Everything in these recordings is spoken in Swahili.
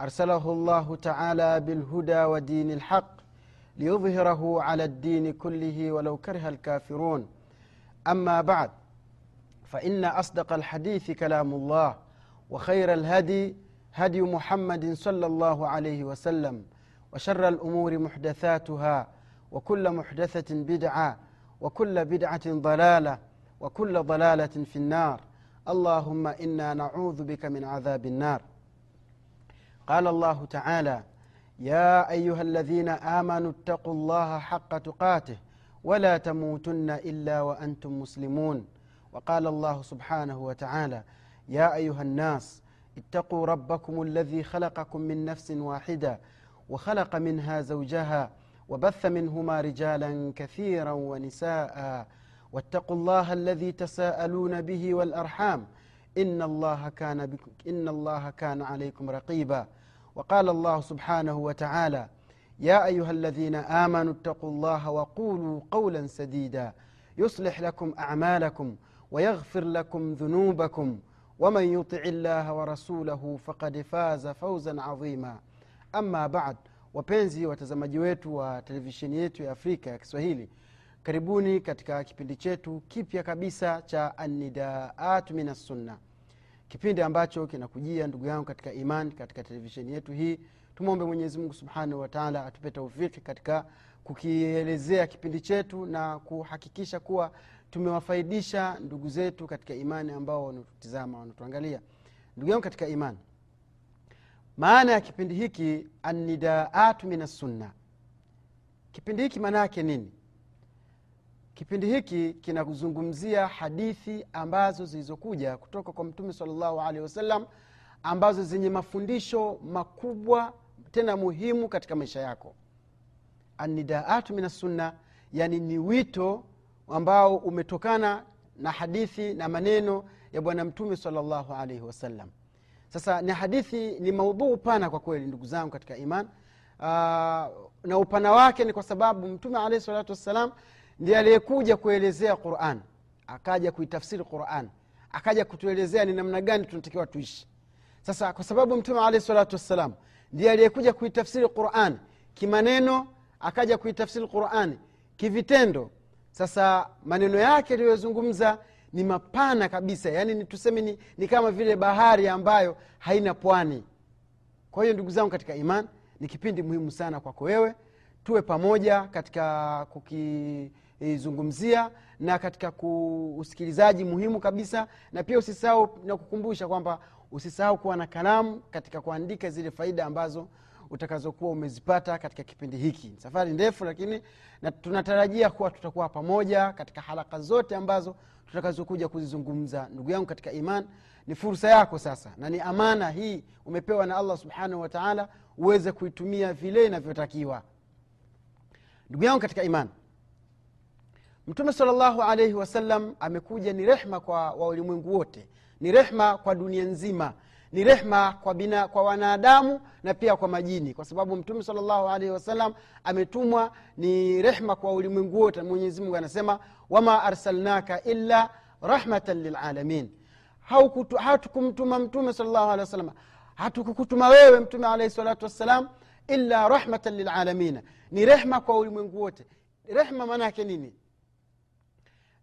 أرسله الله تعالى بالهدى ودين الحق ليظهره على الدين كله ولو كره الكافرون. أما بعد فإن أصدق الحديث كلام الله وخير الهدي هدي محمد صلى الله عليه وسلم وشر الأمور محدثاتها وكل محدثة بدعة وكل بدعة ضلالة وكل ضلالة في النار. اللهم إنا نعوذ بك من عذاب النار. قال الله تعالى يا أيها الذين آمنوا اتقوا الله حق تقاته ولا تموتن إلا وأنتم مسلمون. وقال الله سبحانه وتعالى يا أيها الناس اتقوا ربكم الذي خلقكم من نفس واحدة وخلق منها زوجها وبث منهما رجالا كثيرا ونساء. واتقوا الله الذي تساءلون به والأرحام إن الله كان بكم إن الله كان عليكم رقيبا. وقال الله سبحانه وتعالى يا أيها الذين آمنوا اتقوا الله وقولوا قولا سديدا. يصلح لكم أعمالكم ويغفر لكم ذنوبكم. ومن يطع الله ورسوله فقد فاز فوزا عظيما. ama bad wapenzi watazamaji wetu wa kiswahili karibuni katika kipindi chetu kipya kabisa cha anidaat min assunna kipindi ambacho kinakujia ndugu yangu katika iman katika televisheni yetu hii. Tumwombe mwenyezimungu subhanahu wataala atupe taufiki katika kukielezea kipindi chetu na kuhakikisha kuwa tumewafaidisha ndugu zetu katika imani ambao wanatutizama wanatuangalia. Ndugu yangu katika imani maana ya kipindi hiki anidaatu min assunna kipindi hiki maana yake nini kipindi hiki kinazungumzia hadithi ambazo zilizokuja kutoka kwa mtume salllahu alehi wasallam ambazo zenye mafundisho makubwa tena muhimu katika maisha yako. Anidaatu min assunna yani ni wito ambao umetokana na hadithi na maneno ya bwana mtume salllahu alaihi wasallam. Sasa ni hadithi ni maudhuu pana kwa kweli ndugu zangu katika iman. Uh, na upana wake ni kwa sababu mtume alahi salatu wassalam ndiye aliyekuja kuelezea quran. Akaja kuitafsiri quran. Akaja kutuelezea ni namna gani tunatakiwa tuishi. Sasa kwa sababu mtume alahi salatu wassalam ndiye aliyekuja kuitafsiri quran kimaneno akaja kuitafsiri qurani kivitendo sasa maneno yake aliyozungumza ni mapana kabisa. Yaani ni tuseme ni, ni kama vile bahari ambayo haina pwani. Kwa hiyo ndugu zangu katika iman ni kipindi muhimu sana kwako wewe. Tuwe pamoja katika kukizungumzia na katika usikilizaji muhimu kabisa na pia usisahau na kukumbusha kwamba usisahau kuwa na kalamu katika kuandika zile faida ambazo utakazokuwa umezipata katika kipindi hiki. Safari ndefu lakini na tunatarajia kuwa tutakuwa pamoja katika haraka zote ambazo tutakazokuja kuzizungumza. Ndugu yangu katika iman ni fursa yako sasa na ni amana hii umepewa na allah subhanahu wataala uweze kuitumia vile inavyotakiwa. Ndugu yangu katika iman mtume salllahu alaihi wasallam amekuja ni rehma kwa waulimwengu wote ni rehma kwa dunia nzima ni rehma kwa, bina, kwa wanadamu na pia kwa majini kwa sababu mtume salllahu alaihi wasallam ametumwa ni rehma kwa ulimwengu wote. Mwenyezimungu anasema wama arsalnaka illa rahmatan lilalamin hatukumtuma mtume salllahu alehi wasalama hatukukutuma wewe mtume alaihi salatu wassalam illa rahmatan lilalamina ni rehma kwa ulimwengu wote. Rehma maana yake nini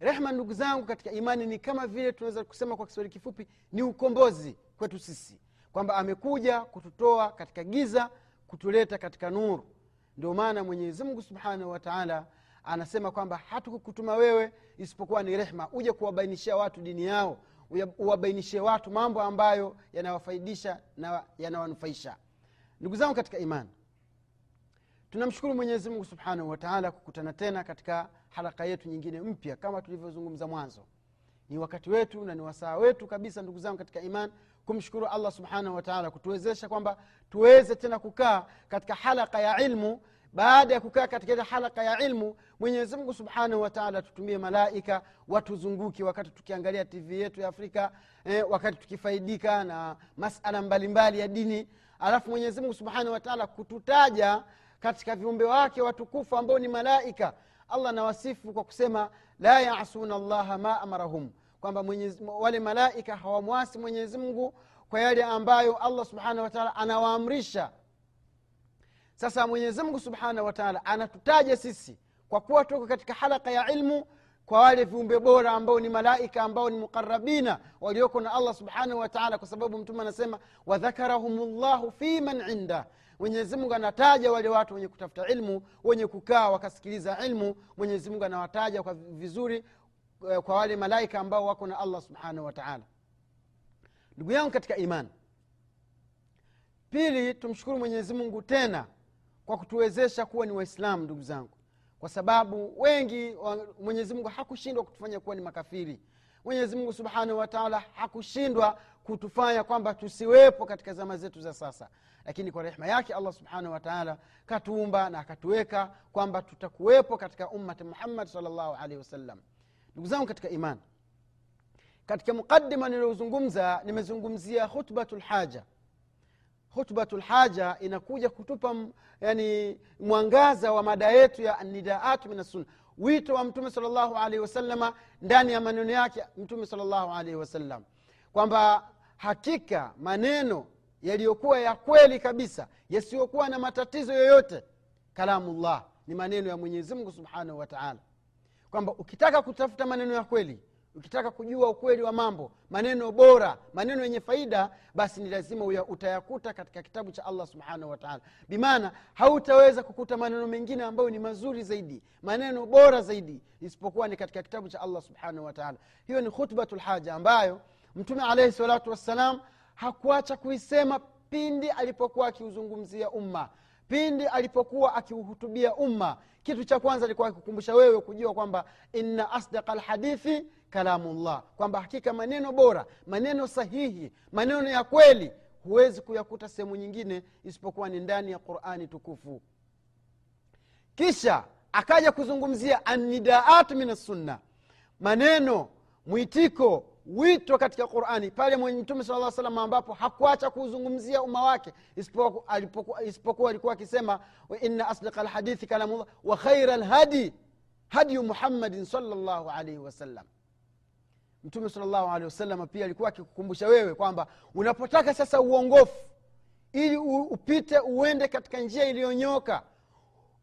rehma ndugu zangu katika imani ni kama vile tunaweza kusema kwa kiswahili kifupi ni ukombozi kwetu sisi kwamba amekuja kututoa katika giza kutuleta katika nuru. Ndio maana mwenyezimngu subhanahu wataala anasema kwamba hatukukutuma wewe isipokuwa ni rehma uje kuwabainishia watu dini yao uwabainishie watu mambo ambayo yanawafaidisha na yanawanufaisha. Ndugu zangu katika imani tunamshukuru mwenyezimungu subhanahu wataala kukutana tena katika haraka yetu nyingine mpya. Kama tulivyozungumza mwanzo ni wakati wetu na ni wasaa wetu kabisa ndugu zangu katika iman kumshukuru allah subhanahu wataala kutuwezesha kwamba tuweze tena kukaa katika halaka ya ilmu. Baada ya kukaa katika ile halaka ya ilmu mwenyezi mungu subhanahu wataala tutumie malaika watuzunguki wakati tukiangalia tv yetu ya afrika eh, wakati tukifaidika na masala mbalimbali ya dini. Alafu mwenyezi mungu subhanahu wataala kututaja katika viumbe wake watukufu ambao ni malaika. Allah anawasifu kwa kusema la yasuna llaha ma amarahum. Kwamba wale malaika hawamwasi mwenyezi mungu kwa yale ambayo allah subhanahu wataala anawaamrisha. Sasa mwenyezi mungu subhanahu wataala anatutaja sisi kwa kuwa tuko katika halaka ya ilmu kwa wale viumbe bora ambao ni malaika ambao ni muqarabina walioko na allah subhanahu wataala kwa sababu mtume anasema wadhakarahum llahu fi man indah mwenyezi mungu anataja wale watu wenye kutafuta ilmu wenye kukaa wakasikiliza ilmu. Mwenyezi mungu anawataja kwa vizuri kwa wale malaika ambao wako na allah subhanahu wataala ndugu yangu katika iman pili tumshukuru mwenyezi mungu tena kwa kutuwezesha kuwa ni waislamu ndugu zangu kwa sababu wengi mwenyezi mungu hakushindwa kutufanya kuwa ni makafiri. Mwenyezi mungu subhanahu wataala hakushindwa kutufanya kwamba tusiwepo katika zama zetu za sasa. Lakini kwa rehma yake allah subhanahu wataala katuumba na akatuweka kwamba tutakuwepo katika ummati muhammad salllahu alaihi wasallam ndugu zangu katika iman katika muqadima niliyozungumza nimezungumzia hutbatu lhaja hutbatu lhaja inakuja kutupa yani mwangaza wa mada yetu ya nidaatu min assunna wito wa mtume salllahu alaihi wasalama ndani ya maneno yake mtume salllahu alaihi wasallam kwamba hakika maneno yaliyokuwa ya kweli kabisa yasiyokuwa na matatizo yoyote kalamullah ni maneno ya mwenyezi mungu subhanahu wa taala. Kwamba ukitaka kutafuta maneno ya kweli ukitaka kujua ukweli wa mambo maneno bora maneno yenye faida basi ni lazima uya, utayakuta katika kitabu cha allah subhanahu wataala bimaana hautaweza kukuta maneno mengine ambayo ni mazuri zaidi maneno bora zaidi isipokuwa ni katika kitabu cha allah subhanahu wataala hiyo ni khutbatu lhaja ambayo mtume alaihi salatu wassalam hakuacha kuisema pindi alipokuwa akiuzungumzia umma pindi alipokuwa akiuhutubia umma. Kitu cha kwanza alikuwa akikukumbusha wewe kujua kwamba inna asdaqa lhadithi kalamullah kwamba hakika maneno bora maneno sahihi maneno ya kweli huwezi kuyakuta sehemu nyingine isipokuwa ni ndani ya qurani tukufu. Kisha akaja kuzungumzia anidaatu min assunna maneno mwitiko wito katika qurani pale mwenye mtume sala salam ambapo hakuacha kuuzungumzia umma wake isipokuwa alikuwa akisema inna asdaqa lhadithi kalamullah wa khaira lhadi hadiyu muhammadin salllahu alaihi wasallam. Mtume salllahu alehi wasalama pia alikuwa akikukumbusha wewe kwamba unapotaka sasa uongofu ili upite uende katika njia iliyonyoka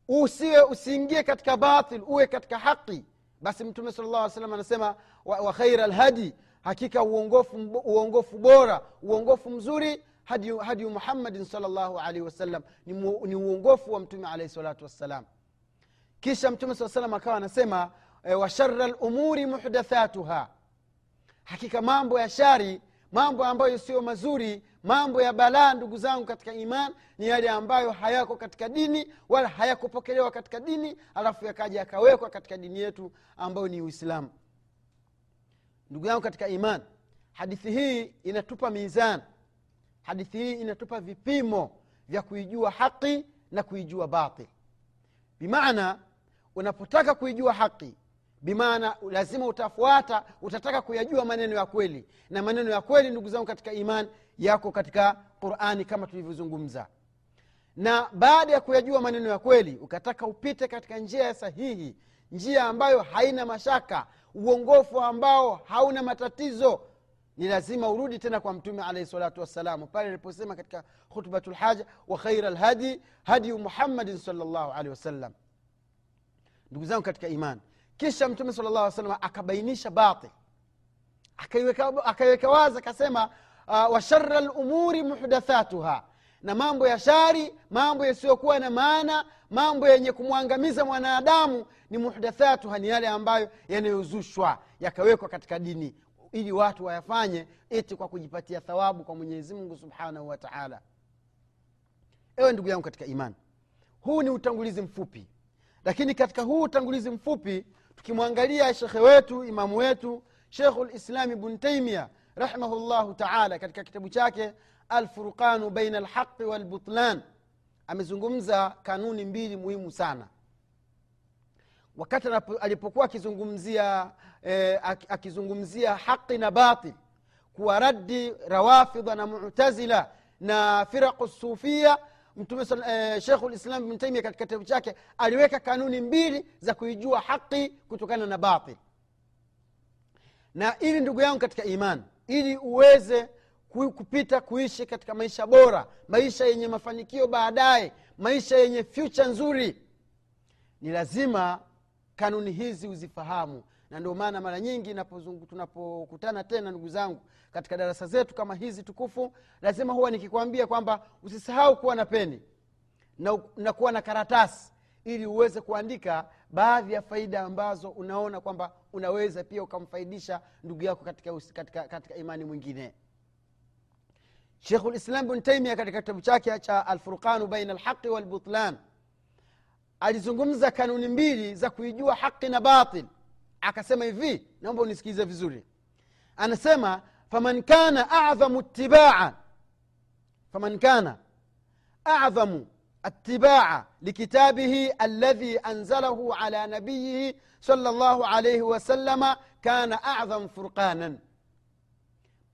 usiwe usiingie katika batil uwe katika haqi basi mtume sala llah salam anasema wa, wa khaira lhadi hakika uongofu, uongofu bora uongofu mzuri hadi, hadi muhammadin salllahu alaihi wasallam. Ni, ni uongofu wa mtume alaihi salatu wassalam. Kisha mtume saa salam akawa anasema e, wa shara lumuri muhdathatuha. Hakika mambo ya shari mambo ambayo sio mazuri mambo ya balaa ndugu zangu katika iman ni yale ambayo hayako katika dini wala hayakupokelewa katika dini alafu yakaja yakawekwa katika dini yetu ambayo ni uislamu ndugu yangu katika iman hadithi hii inatupa mizan hadithi hii inatupa vipimo vya kuijua haqi na kuijua batil. Bimaana unapotaka kuijua haqi bimaana lazima utafuata utataka kuyajua maneno ya kweli. Na maneno ya kweli ndugu zangu katika iman yako katika qurani kama tulivyozungumza. Na baada ya kuyajua maneno ya kweli ukataka upite katika njia ya sahihi njia ambayo haina mashaka uongofu ambao hauna matatizo ni lazima urudi tena kwa mtume alaihi salatu wassalamu pale aliposema katika khutbatu lhaja wa khaira lhadi hadiyu muhammadin salllahu alehi wasallam. Ndugu zangu katika imani kisha mtume sala llah salam akabainisha batil akaiweka, wazi akasema uh, wa lumuri muhdathatuha na mambo ya shari mambo yasiyokuwa na maana mambo yenye kumwangamiza mwanadamu ni muhdathatuha ni yale ambayo yanayozushwa yakawekwa katika dini ili watu wayafanye eti kwa kujipatia thawabu kwa mwenyezi mungu subhanahu wa taala. Ewe ndugu yangu katika imani huu ni utangulizi mfupi. Lakini katika huu utangulizi mfupi tukimwangalia shekhe wetu imamu wetu shekhu lislam bnu taimia rahimahullahu taala katika kitabu chake alfurqanu baina alhaqi walbutlan. Amezungumza kanuni mbili muhimu sana. Wakati alipokuwa akizungumzia eh, akizungumzia haqi na batil kuwa raddi rawafidha na mutazila na firaqu sufia mtume eh, shekhu lislam bnu taimia katika kitabu chake aliweka kanuni mbili za kuijua haqi kutokana na batil. Na ili ndugu yangu katika imani ili uweze kupita kuishi katika maisha bora maisha yenye mafanikio baadaye maisha yenye fyucha nzuri. Ni lazima kanuni hizi uzifahamu. Na ndio maana mara nyingi tunapokutana tena ndugu zangu katika darasa zetu kama hizi tukufu lazima huwa nikikwambia kwamba usisahau kuwa na peni na, na kuwa na karatasi ili uweze kuandika baadhi ya faida ambazo unaona kwamba unaweza pia ukamfaidisha ndugu yako katika, katika, katika imani mwingine shekhu lislam bn taimia katika kitabu chake cha alfurqanu baina alhaqi walbutlan alizungumza kanuni mbili za kuijua haqi na batil akasema hivi naomba unisikize vizuri anasema faman kana adhamu itibaa faman kana adhamu اتباع لكتابه الذي انزله على نبيه صلى الله عليه وسلم كان اعظم فرقانا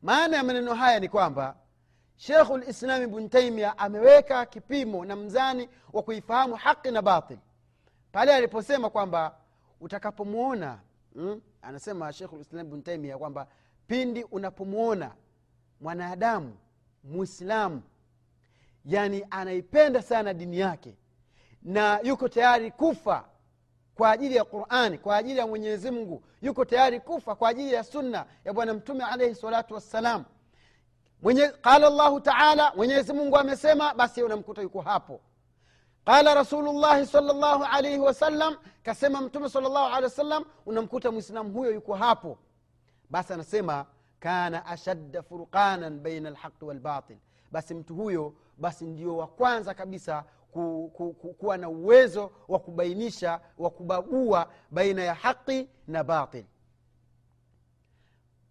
maana ya maneno haya ni kwamba shekhu lislami bnu taimia ameweka kipimo na mzani wa kuifahamu haqi na batil. Pale aliposema kwamba utakapomwona mm, anasema shekhu lislami bnu taimia kwamba pindi unapomwona mwanadamu muislamu yani anaipenda sana dini yake na yuko tayari kufa kwa ajili ya qurani kwa ajili ya mwenyezi mungu yuko tayari kufa kwa ajili ya sunna ya bwana mtume alaihi salatu wassalam mwenye qala llahu taala mwenyezi mungu amesema basi unamkuta yuko hapo. Qala rasulullahi salllahu alaihi wasallam kasema mtume salllahu alehi wasallam unamkuta mwislamu huyo yuko hapo. Basi anasema kana ashadda furqanan baina alhaqi walbatil. Basi mtu huyo basi ndio wa kwanza kabisa ku, ku, ku, kuwa na uwezo wa kubainisha wa kubagua baina ya haqi na batil.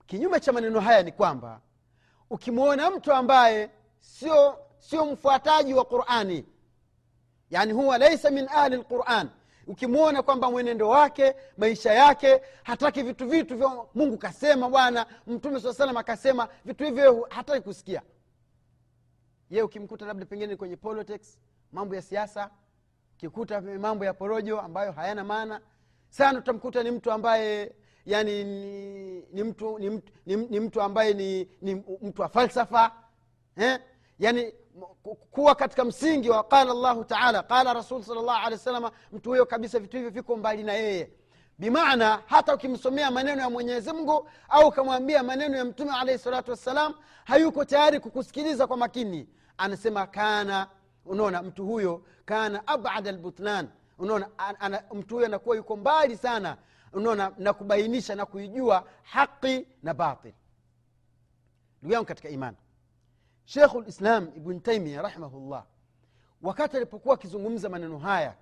Kinyume cha maneno haya ni kwamba ukimwona mtu ambaye sio sio mfuataji wa qurani yani huwa laisa min ahli lquran ukimwona kwamba mwenendo wake maisha yake hataki vitu vitu vya mungu kasema bwana mtume saa salam akasema vitu hivyo hataki kusikia. Ye ukimkuta labda pengine kwenye politics mambo ya siasa ukikuta mambo ya porojo ambayo hayana maana sana utamkuta ni mtu ambaye yani ni, ni, mtu, ni, ni, ni mtu ambaye ni, ni mtu wa falsafa eh? yani kuwa katika msingi wa qala llahu taala qala rasul sal llahu alehi wasalama mtu huyo kabisa vitu hivyo viko mbali na yeye. Bimaana hata ukimsomea maneno ya mwenyezi mungu au ukamwambia maneno ya mtume alaihi salatu wassalam hayuko tayari kukusikiliza kwa makini. Anasema kana unaona mtu huyo kana abada lbutlan unaona mtu huyo anakuwa yuko mbali sana unaona na kubainisha na kuijua haqi na batil. Ndugu yangu katika imani shekhu lislam ibn taimia rahimahullah wakati alipokuwa akizungumza maneno haya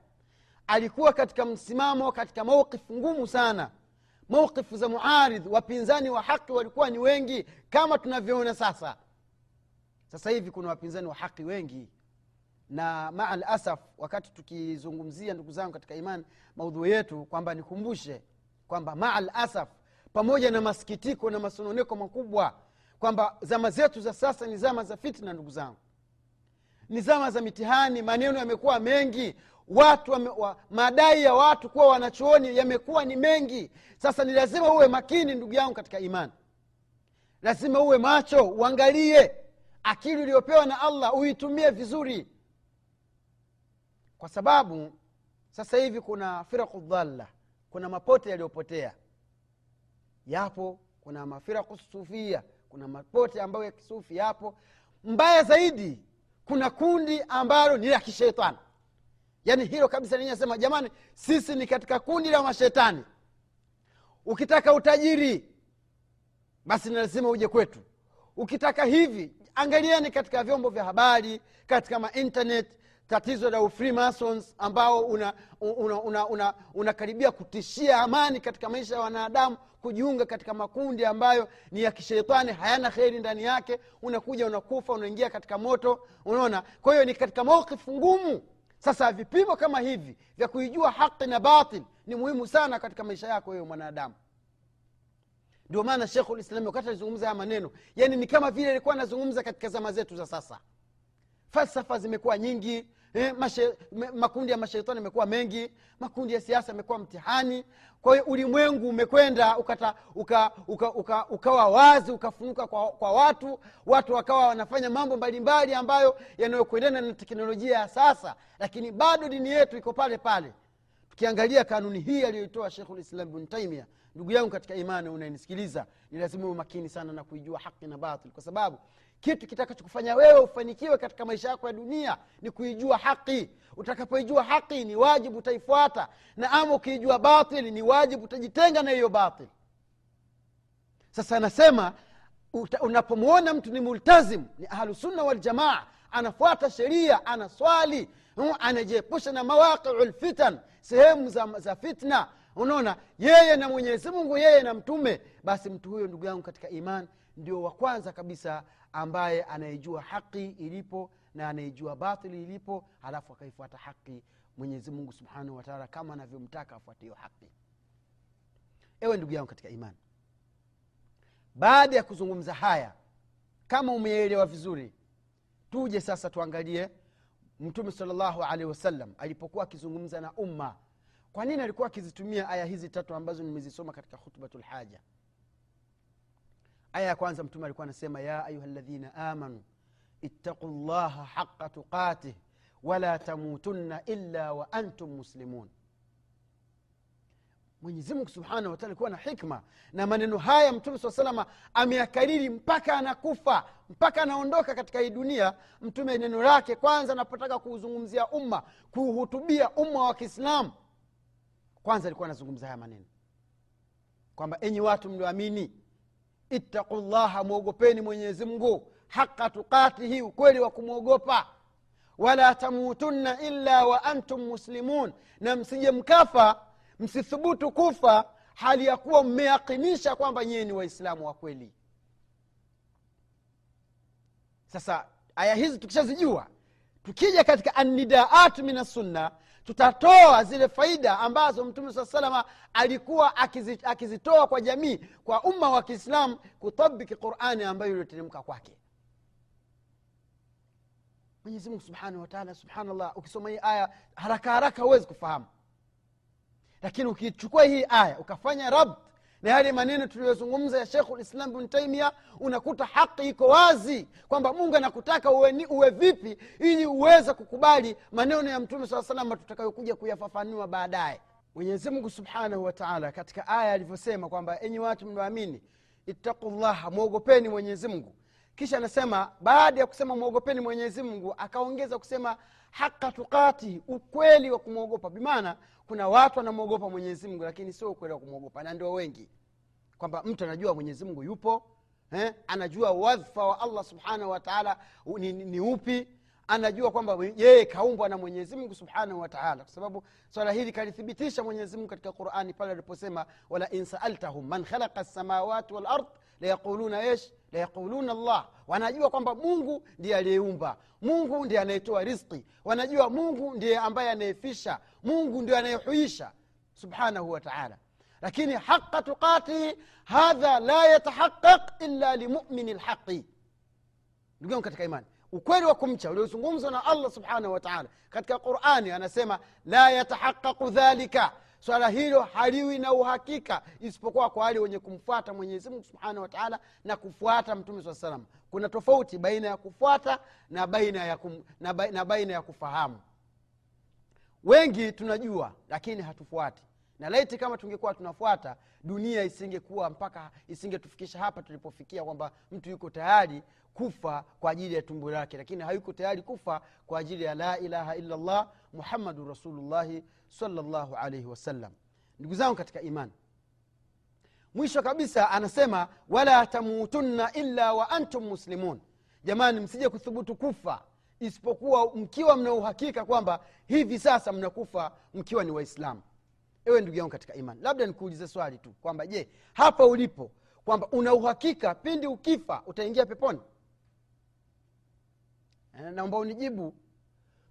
alikuwa katika msimamo katika mauqifu ngumu sana. Mauqifu za muaridh wapinzani wa haqi walikuwa ni wengi kama tunavyoona sasa. Sasa hivi kuna wapinzani wa haqi wengi. Na maa lasaf wakati tukizungumzia ndugu zangu katika imani maudhui yetu kwamba nikumbushe kwamba maa lasaf pamoja na masikitiko na masononeko makubwa kwamba zama zetu za sasa ni zama za fitna ndugu zangu. Ni zama za mitihani maneno yamekuwa mengi watu wa, madai ya watu kuwa wanachuoni yamekuwa ni mengi. Sasa ni lazima uwe makini ndugu yangu katika imani. Lazima uwe macho uangalie. Akili uliyopewa na allah uitumie vizuri. Kwa sababu sasa hivi kuna firaku dhalla kuna mapote yaliyopotea. Yapo kuna mafiraku sufia kuna mapote ambayo ya kisufi yapo. Mbaya zaidi kuna kundi ambalo ni la kishetani. Yaani hilo kabisa ninyasema jamani sisi ni katika kundi la mashetani. Ukitaka utajiri basi ni lazima uje kwetu. Ukitaka hivi angalieni katika vyombo vya habari katika maintanet tatizo la ufreemasons ambao unakaribia una, una, una, una kutishia amani katika maisha ya wanadamu kujiunga katika makundi ambayo ni ya kisheitani hayana kheri ndani yake unakuja unakufa unaingia katika moto unaona? Kwa hiyo ni katika maukifu ngumu. Sasa vipimo kama hivi vya kuijua haqi na batil ni muhimu sana katika maisha yako wewe mwanadamu. Ndio maana shekhu wakati alizungumza haya maneno yani ni kama vile alikuwa anazungumza katika zama zetu za sasa. Falsafa zimekuwa nyingi eh, mashe, me, makundi ya mashaitani yamekuwa mengi makundi ya siasa yamekuwa mtihani. Kwa hiyo ulimwengu umekwenda ukata uka, uka, uka, ukawa wazi ukafunuka kwa, kwa watu watu wakawa wanafanya mambo mbalimbali ambayo yanayokwendana na teknolojia ya sasa lakini bado dini yetu iko pale pale. Tukiangalia kanuni hii aliyoitoa shekhulislam bnu taimia ndugu yangu katika imani unanisikiliza ni lazima uwe makini sana na kuijua haki na batil kwa sababu kitu kitakachokufanya wewe ufanikiwe katika maisha yako ya dunia ni kuijua haki. Utakapoijua haki ni wajibu utaifuata na ama ukiijua batil ni wajibu utajitenga na hiyo batil. Sasa anasema unapomwona mtu ni multazim ni ahlusunna waljamaa anafuata sheria anaswali anajiepusha na mawaqiu lfitan sehemu za, za fitna. Unaona yeye na mwenyezi mungu yeye na mtume basi mtu huyo ndugu yangu katika iman ndio wa kwanza kabisa ambaye anayejua haqi ilipo na anaijua batili ilipo halafu akaifuata haqi mwenyezi mungu subhanahu wataala kama anavyomtaka afuate hiyo haqi ewe ndugu yangu katika imani baada ya kuzungumza haya kama umeelewa vizuri tuje sasa tuangalie mtume salllahu alehi wasallam alipokuwa akizungumza na umma. Kwa nini alikuwa akizitumia aya hizi tatu ambazo nimezisoma katika khutbatu lhaja aya ya kwanza mtume alikuwa anasema ya ayuha ladhina amanu ittaqu llaha haqa tuqatih wala tamutunna illa wa antum muslimun. Mwenyezimungu subhanahu wataala alikuwa na hikma na maneno haya mtume saa salama ameyakariri mpaka anakufa mpaka anaondoka katika hii dunia. Mtume neno lake kwanza anapotaka kuuzungumzia umma kuuhutubia umma wa kiislamu kwanza alikuwa anazungumza haya maneno kwamba enyi watu mlioamini ittaqu llaha mwogopeni mwenyezi mungu. Haqa tuqatihi ukweli wa kumwogopa wala tamutunna illa wa antum muslimun. Na msije mkafa msithubutu kufa hali ya kuwa mmeyakinisha kwamba nyiye ni waislamu wa kweli. Sasa aya hizi tukishazijua tukija katika annidaat min assunna tutatoa zile faida ambazo mtume saa salama alikuwa akizitoa kwa jamii kwa umma wa kiislamu kutabiki qurani ambayo iliyoteremka kwake. Mwenyezimungu subhanahu wataala subhanallah ukisoma hii aya haraka haraka huwezi kufahamu. Lakini ukichukua hii aya ukafanya rabt na yale maneno tuliyozungumza ya shekhu lislam bnu taimia unakuta haki iko wazi kwamba mungu anakutaka uwe, uwe vipi ili uweze kukubali maneno ya mtume saa salama tutakayokuja kuyafafanua baadaye. Mwenyezimungu subhanahu wataala katika aya alivyosema kwamba enyi watu mnaamini ittaqu llaha mwogopeni mwenyezimngu kisha anasema baada ya kusema mwogopeni mwenyezimngu akaongeza kusema haka tukati ukweli wa kumwogopa. Bimaana kuna watu wanamwogopa mwenyezimngu lakini sio ukweli wa kumwogopa na ndio wengi kwamba mtu anajua mwenyezimngu yupo eh? anajua wadhifa wa allah subhanahu wataala ni, ni, ni upi anajua kwamba yeye kaumbwa na mwenyezimngu subhanahu wataala kwa sababu swala hili kalithibitisha mwenyezimngu katika qurani pale aliposema wala in saaltahum man khalaqa lsamawati walard layaquluna layaquluna llah wanajua kwamba mungu ndiye aliyeumba. Mungu ndiye anayetoa riski wanajua mungu ndiye ambaye anayefisha. Mungu ndiye anayehuisha. Subhanahu wataala lakini haqa tuqatihi hadha la yatahaqaq illa limumini lhaqi ndugu katika imani ukweli wa kumcha uliozungumzwa na allah subhanahu wataala katika qurani anasema la yatahaqaqu dhalika swala hilo haliwi na uhakika isipokuwa kwa wale wenye kumfuata mwenyezimungu subhanahu wataala na kufuata mtume saa salam kuna tofauti baina ya kufuata na baina ya, kum, na, ba, na baina ya kufahamu. Wengi tunajua lakini hatufuati. Na laiti kama tungekuwa tunafuata dunia isingekuwa mpaka isingetufikisha hapa tulipofikia kwamba mtu yuko tayari kufa kwa ajili ya tumbo lake lakini hayuko tayari kufa kwa ajili ya la ilaha illallah muhammadun rasulullahi salllahu alaihi wasallam ndugu zangu katika imani mwisho kabisa anasema wala tamutunna illa wa antum muslimun. Jamani msije kuthubutu kufa isipokuwa mkiwa mna uhakika kwamba hivi sasa mnakufa mkiwa ni waislamu. Ewe ndugu yangu katika imani labda nikuulize swali tu kwamba je hapa ulipo kwamba una uhakika pindi ukifa utaingia peponi naomba unijibu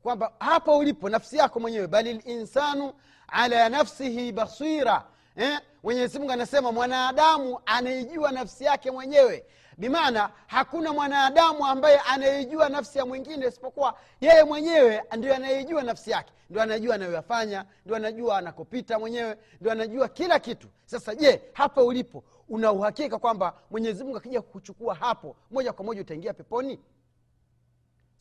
kwamba hapo ulipo nafsi yako mwenyewe bali linsanu ala nafsihi basira. Eh? mwenyezi mungu anasema mwanadamu anaijua nafsi yake mwenyewe. Bimaana hakuna mwanadamu ambaye anaijua nafsi ya mwingine isipokuwa yeye mwenyewe ndio anaijua nafsi yake. Ndio anajua anayoyafanya ndio anajua anakopita mwenyewe ndio anajua kila kitu. Sasa je hapa ulipo una uhakika kwamba mwenyezi mungu akija kukuchukua hapo moja kwa moja utaingia peponi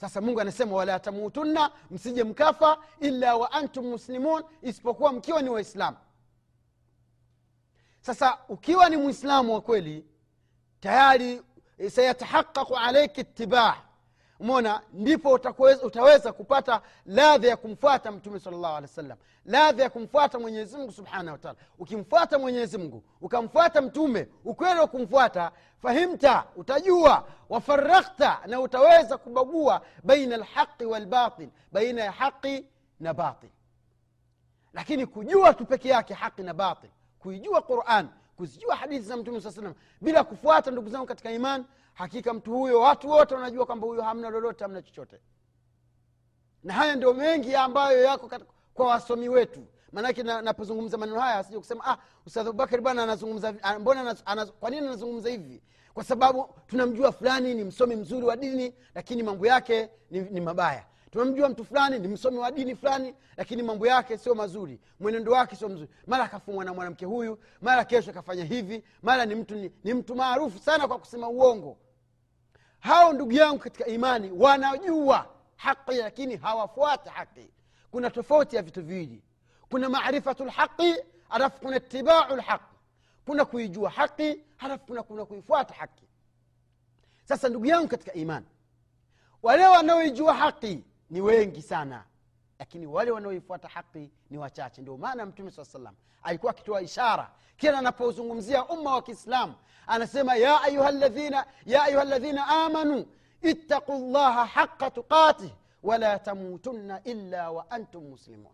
sasa mungu anasema wala tamutunna msije mkafa illa wa antum muslimun isipokuwa mkiwa ni waislamu. Sasa ukiwa ni mwislamu wa kweli tayari eh, sayatahaqaqu alaiki itibaa umona ndipo utakweza- utaweza kupata ladha ya kumfuata mtume sal llahu alehi wa sallam ladha ya kumfuata mwenyezimngu subhanahu wataala ukimfuata mwenyezimngu ukamfuata mtume ukweli wa kumfuata fahimta utajua wafaraghta na utaweza kubagua baina lhaqi walbatil baina ya haqi na batil lakini kujua tu peke yake haqi na batil kuijua quran kuzijua hadithi za mtume saa salam bila kufuata ndugu zangu katika iman hakika mtu huyo watu wote wanajua kwamba huyo hamna lolote hamna chochote. Na haya ndio mengi ambayo yako kwa wasomi wetu. Maanake na- napozungumza maneno haya asije kusema ah ustadh abubakari bwana anazungumza mbona kwa nini anazungumza hivi? Kwa sababu tunamjua fulani ni msomi mzuri wa dini lakini mambo yake ni, ni mabaya. Tunamjua mtu fulani ni msomi wa dini fulani lakini mambo yake sio mazuri. Mwenendo wake sio mzuri. Mara akafumwa na mwanamke huyu mara kesho akafanya hivi mara ni mtu ni, ni mtu maarufu sana kwa kusema uongo hao ndugu yangu katika imani wanajua haqi lakini hawafuati haqi kuna tofauti ya vitu viwili. Kuna marifatu lhaqi halafu kuna itibau lhaqi kuna kuijua haqi halafu kuna, kuna kuifuata haqi sasa ndugu yangu katika imani wale wanaoijua haqi ni wengi sana lakini wale wanaoifuata haqi ni wachache. Ndio maana mtume saa salam alikuwa akitoa ishara. Kila anapozungumzia umma wa kiislamu anasema ya ayuha ladhina amanu ittaqu llaha haqa tuqatih wala tamutunna illa wa antum muslimun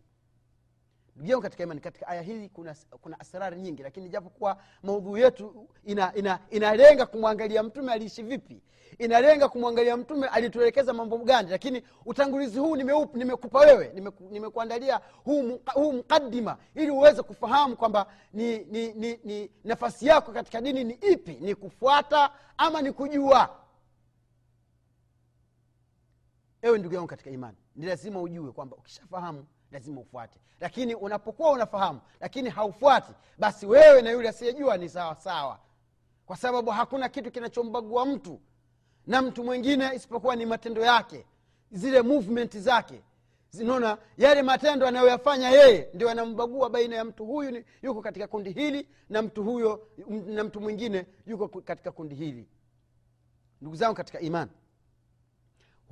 ndugu yangu katika imani katika aya hii kuna, kuna asrari nyingi lakini japokuwa maudhui yetu inalenga ina, inalenga kumwangalia mtume aliishi vipi inalenga kumwangalia mtume alituelekeza mambo gani lakini utangulizi huu nimekupa wewe nimeku- nimekuandalia huu, huu mkadima ili uweze kufahamu kwamba ni, ni, ni, ni nafasi yako katika dini ni ipi ni kufuata ama ni kujua. Ewe ndugu yangu katika imani ni lazima ujue kwamba ukishafahamu lazima ufuate. Lakini unapokuwa unafahamu lakini haufuati basi wewe na yule asiyejua ni sawasawa sawa. Kwa sababu hakuna kitu kinachombagua mtu na mtu mwingine isipokuwa ni matendo yake zile movement zake. Zinaona yale matendo anayoyafanya yeye ndio anambagua baina ya mtu huyu ni, yuko katika kundi hili na mtu huyo na mtu mwingine yuko katika kundi hili. Ndugu zangu katika imani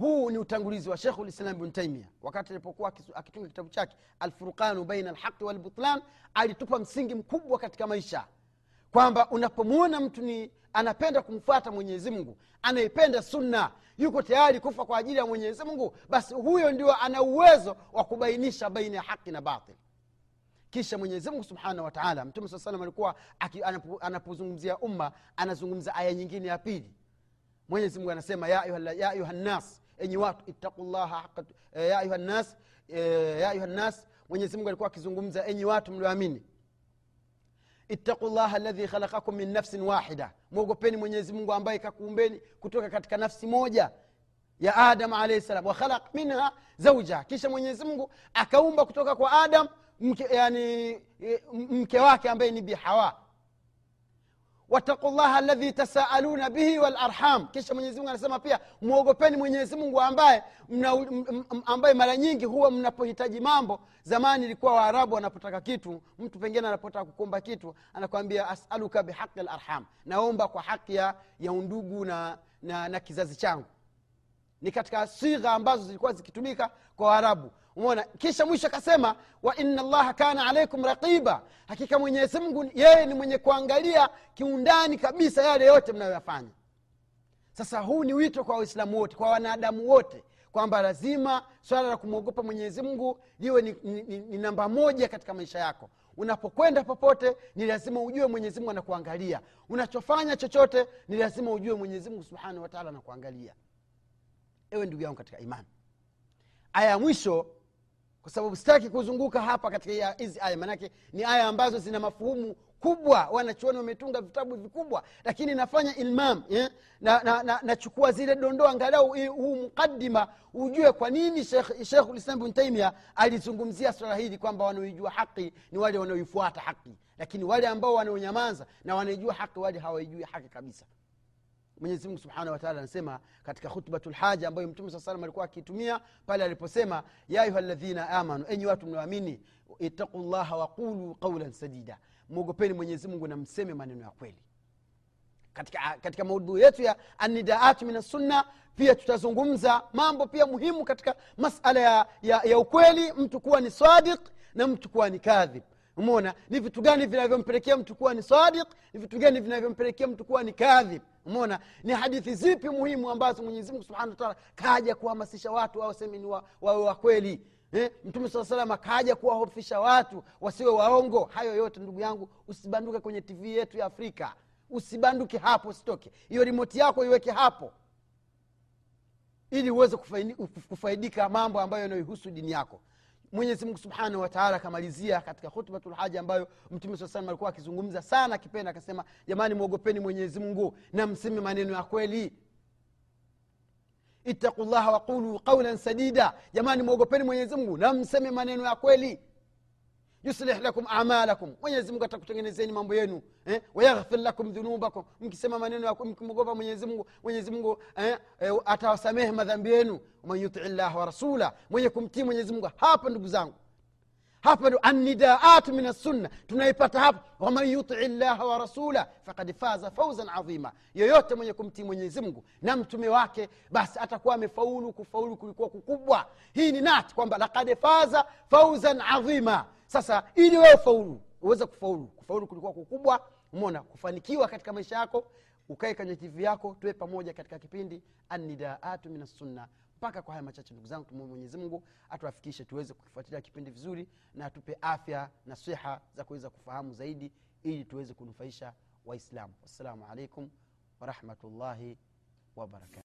huu ni utangulizi wa shekhu lislam bn taimia wakati alipokuwa akitunga kitabu chake alfurqanu baina alhaqi walbutlan alitupa msingi mkubwa katika maisha. Kwamba unapomwona mtu ni anapenda kumfuata mwenyezi mungu anaipenda sunna yuko tayari kufa kwa ajili ya mwenyezi mungu basi huyo ndio ana uwezo wa kubainisha baina ya haqi na batil. Kisha mwenyezi mungu subhanahu wataala mtume saa salam alikuwa anapozungumzia umma anazungumza aya nyingine ya pili. Mwenyezi anasema ya ayuha nnas enyi watu ittaqullaha eh, ya ayuha nnas eh, ya ayuha nnas mwenyezi mungu alikuwa akizungumza enyi watu mlioamini. Ittaqu llaha aladhi khalaqakum min nafsin wahida. Mwogopeni mwenyezimungu ambaye kakuumbeni kutoka katika nafsi moja ya adam alaihi salam. Wakhalaq minha zauja kisha mwenyezimungu akaumba kutoka kwa adam mke, yani, e, mke wake ambaye ni bihawa wattaqu llaha aladhi tasaaluna bihi walarham kisha mwenyezi mungu anasema pia mwogopeni mwenyezi mungu ambaye mna, m, m, ambaye mara nyingi huwa mnapohitaji mambo zamani ilikuwa waarabu wanapotaka kitu mtu pengine anapotaka kukomba kitu anakwambia asaluka bihaqi larham naomba kwa haki ya, ya undugu na, na, na kizazi changu. Ni katika sigha ambazo zilikuwa zikitumika kwa waarabu umona kisha mwisho akasema wa inna allaha kana alaikum raqiba. Hakika mwenyezi mungu yeye ni mwenye kuangalia kiundani kabisa yale yote mnayoyafanya. Sasa huu ni wito kwa waislamu wote kwa wanadamu wote kwamba lazima swala la kumwogopa mwenyezi mungu liwe ni, ni, ni, ni namba moja katika maisha yako. Unapokwenda popote ni lazima ujue mwenyezi mungu anakuangalia. Unachofanya chochote ni lazima ujue mwenyezi mungu subhanahu wataala anakuangalia. Ewe ndugu yangu katika imani aya ya mwisho kwa sababu sitaki kuzunguka hapa katika hizi aya manake ni aya ambazo zina mafuhumu kubwa wanachuoni wametunga vitabu vikubwa lakini nafanya ilmam eh? na, na, na, nachukua zile dondoo angalau huu mukadima ujue kwa nini shekhulislam bn taimia alizungumzia swala hili kwamba wanaoijua haki ni wale wanaoifuata haki lakini wale ambao wanaonyamaza na wanaijua haki wale hawaijui haki kabisa mwenyezi mungu subhanahu wataala anasema katika khutbatu lhaja ambayo mtume saa salam alikuwa akiitumia pale aliposema ya ayuha ladhina amanu enyi watu mnaoamini ittaqu llaha waqulu qaulan sadida mwogopeni mwenyezi mungu na mseme maneno ya kweli. Katika, katika maudhui yetu ya anidaatu min assunna pia tutazungumza mambo pia muhimu katika masala ya, ya, ya ukweli mtu kuwa ni sadiq na mtu kuwa ni kadhib umona ni vitu gani vinavyompelekea mtu kuwa ni sadiq? Ni vitu gani vinavyompelekea mtu kuwa ni kadhib? Umona ni hadithi zipi muhimu ambazo mwenyezimungu subhanahu wataala kaja kuhamasisha watu waseme ni wawe wa, eh? mtume saa salam kaja kuwahofisha watu wasiwe waongo? Hayo yote ndugu yangu usibanduke kwenye tv yetu ya afrika. Usibanduke hapo usitoke. Hiyo rimoti yako iweke hapo. Ili uweze kufaidika mambo ambayo yanayohusu dini yako mwenyezi mungu subhanahu wataala akamalizia katika khutbatulhaja ambayo mtume saa salam alikuwa akizungumza sana akipenda akasema jamani mwogopeni mwenyezi mungu na mseme maneno ya kweli. Ittaqu llaha waqulu qaulan sadida. Jamani mwogopeni mwenyezi mungu na mseme maneno ya kweli yuslih lakum amalakum mwenyezi mungu atakutengenezeni mambo yenu eh? wayaghfir lakum dhunubakum mkisema maneno ya mkimwogopa mwenyezi mungu mwenyezi mungu eh? eh, atawasamehe madhambi yenu waman yutii llaha wa rasula mwenye kumtii mwenyezi mungu hapa ndugu zangu hapa ndo annidaat min assunna tunaipata hapa. Waman yutii llaha wa rasula fakad faza fauzan adhima yoyote mwenye kumtii mwenyezi mungu na mtume wake basi atakuwa amefaulu kufaulu kulikuwa kukubwa. Hii ni nat kwamba lakad faza fauzan adhima sasa ili wewe faulu uweze kufaulu. Kufaulu kulikuwa kukubwa umona kufanikiwa katika maisha yako ukae kwenye tv yako tuwe pamoja katika kipindi annidaatu min assunna mpaka kwa haya machache. Ndugu zangu tumwombe mwenyezi mungu atuafikishe tuweze kukifuatilia kipindi vizuri na atupe afya na siha za kuweza kufahamu zaidi ili tuweze kunufaisha waislamu. Wassalamu alaikum warahmatullahi wabarakatu